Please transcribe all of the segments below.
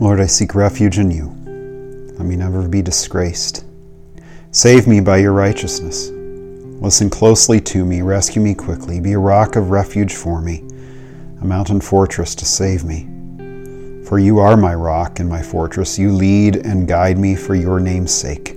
Lord, I seek refuge in you. Let me never be disgraced. Save me by your righteousness. Listen closely to me, rescue me quickly. Be a rock of refuge for me, a mountain fortress to save me. For you are my rock and my fortress. You lead and guide me for your name's sake.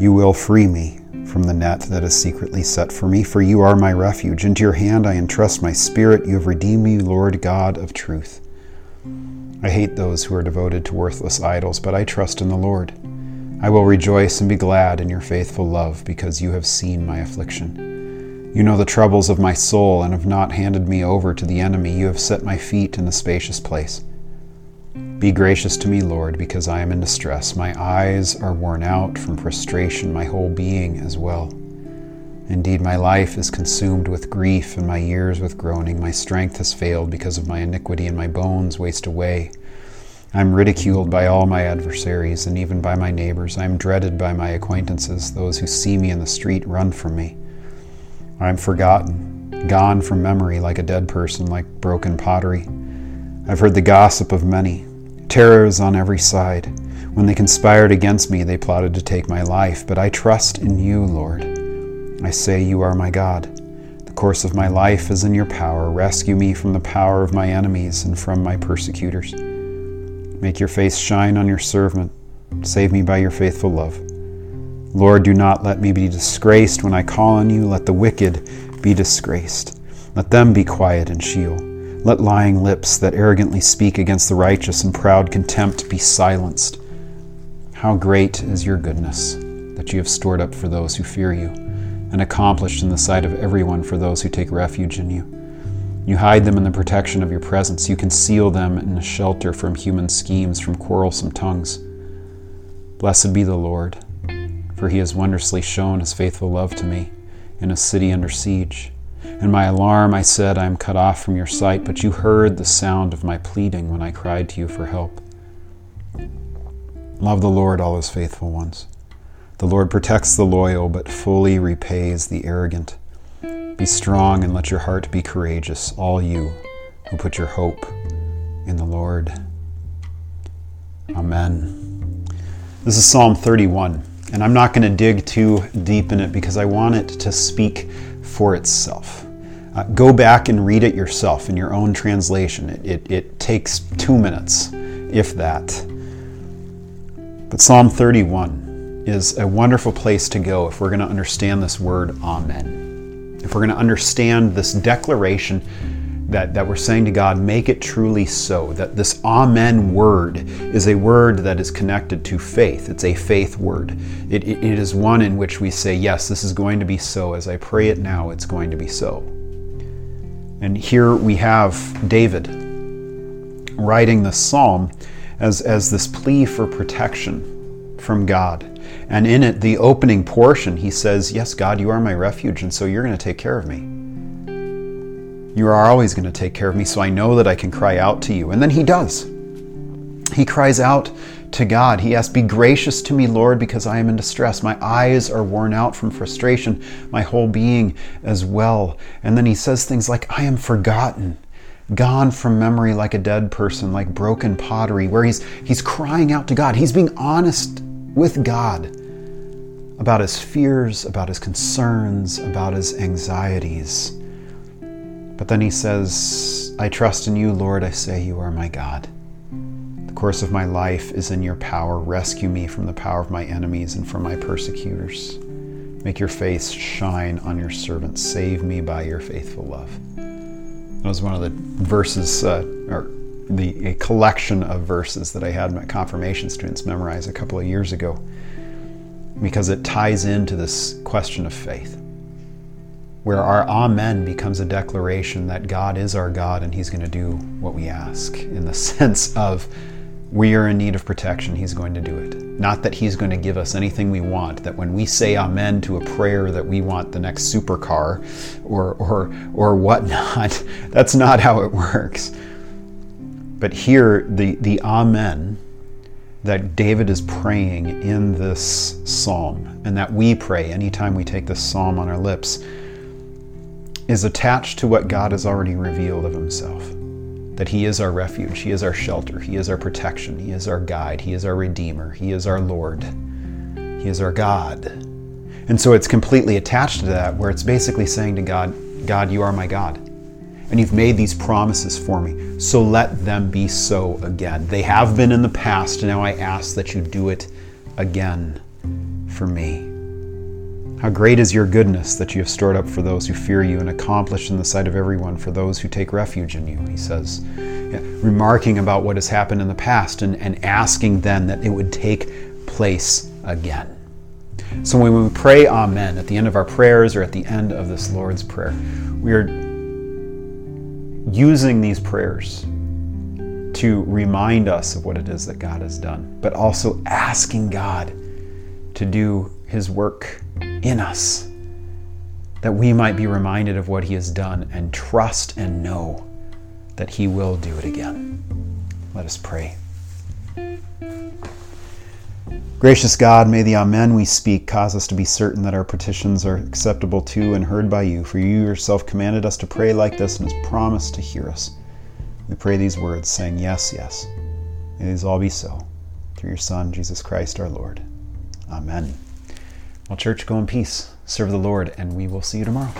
You will free me from the net that is secretly set for me, for you are my refuge. Into your hand I entrust my spirit. You have redeemed me, Lord God of truth. I hate those who are devoted to worthless idols, but I trust in the Lord. I will rejoice and be glad in your faithful love, because you have seen my affliction. You know the troubles of my soul, and have not handed me over to the enemy. You have set my feet in a spacious place. Be gracious to me, Lord, because I am in distress. My eyes are worn out from frustration, my whole being as well. Indeed, my life is consumed with grief, and my years with groaning. My strength has failed because of my iniquity, and my bones waste away. I am ridiculed by all my adversaries, and even by my neighbors. I am dreaded by my acquaintances. Those who see me in the street run from me. I am forgotten, gone from memory like a dead person, like broken pottery. I've heard the gossip of many. Terror is on every side. When they conspired against me, they plotted to take my life. But I trust in you, Lord. I say, You are my God. The course of my life is in your power. Rescue me from the power of my enemies and from my persecutors. Make your face shine on your servant. Save me by your faithful love. Lord, do not let me be disgraced when I call on you. Let the wicked be disgraced. Let them be quiet in Sheol. Let lying lips that arrogantly speak against the righteous and proud contempt be silenced. How great is your goodness that you have stored up for those who fear you and accomplished in the sight of everyone for those who take refuge in you. You hide them in the protection of your presence. You conceal them in a shelter from human schemes, from quarrelsome tongues. Blessed be the Lord, for he has wondrously shown his faithful love to me in a city under siege. In my alarm, I said, I am cut off from your sight, but you heard the sound of my pleading when I cried to you for help. Love the Lord, all his faithful ones. The Lord protects the loyal, but fully repays the arrogant. Be strong and let your heart be courageous, all you who put your hope in the Lord. Amen. This is Psalm 31, and I'm not going to dig too deep in it because I want it to speak for itself. Uh, go back and read it yourself in your own translation. It, it, it takes two minutes, if that. But Psalm 31 is a wonderful place to go if we're going to understand this word Amen. If we're going to understand this declaration that, that we're saying to God, make it truly so. That this Amen word is a word that is connected to faith. It's a faith word. It, it, it is one in which we say, Yes, this is going to be so. As I pray it now, it's going to be so. And here we have David writing this psalm as, as this plea for protection from God. And in it, the opening portion, he says, Yes, God, you are my refuge, and so you're going to take care of me. You are always going to take care of me, so I know that I can cry out to you. And then he does. He cries out to God. He asks, Be gracious to me, Lord, because I am in distress. My eyes are worn out from frustration, my whole being as well. And then he says things like, I am forgotten gone from memory like a dead person, like broken pottery, where he's he's crying out to God. He's being honest with God about his fears, about his concerns, about his anxieties. But then he says, I trust in you, Lord. I say, You are my God. The course of my life is in your power. Rescue me from the power of my enemies and from my persecutors. Make your face shine on your servant. Save me by your faithful love. That was one of the verses, uh, or the a collection of verses that I had my confirmation students memorize a couple of years ago because it ties into this question of faith. where our Amen becomes a declaration that God is our God and He's going to do what we ask in the sense of we are in need of protection, He's going to do it. Not that He's going to give us anything we want, that when we say Amen to a prayer that we want the next supercar or, or, or whatnot, that's not how it works. But here, the, the Amen that David is praying in this psalm, and that we pray anytime we take this psalm on our lips, is attached to what God has already revealed of himself. That he is our refuge, he is our shelter, he is our protection, he is our guide, he is our redeemer, he is our Lord, he is our God. And so it's completely attached to that, where it's basically saying to God, God, you are my God. And you've made these promises for me, so let them be so again. They have been in the past, now I ask that you do it again for me. How great is your goodness that you have stored up for those who fear you and accomplished in the sight of everyone for those who take refuge in you, he says, remarking about what has happened in the past and, and asking then that it would take place again. So when we pray Amen at the end of our prayers or at the end of this Lord's Prayer, we are using these prayers to remind us of what it is that God has done, but also asking God to do His work in us, that we might be reminded of what He has done and trust and know that He will do it again. Let us pray. Gracious God, may the Amen we speak cause us to be certain that our petitions are acceptable to and heard by you, for you yourself commanded us to pray like this and has promised to hear us. We pray these words, saying, Yes, yes. May these all be so. Through your Son, Jesus Christ our Lord. Amen. Well, church, go in peace, serve the Lord, and we will see you tomorrow.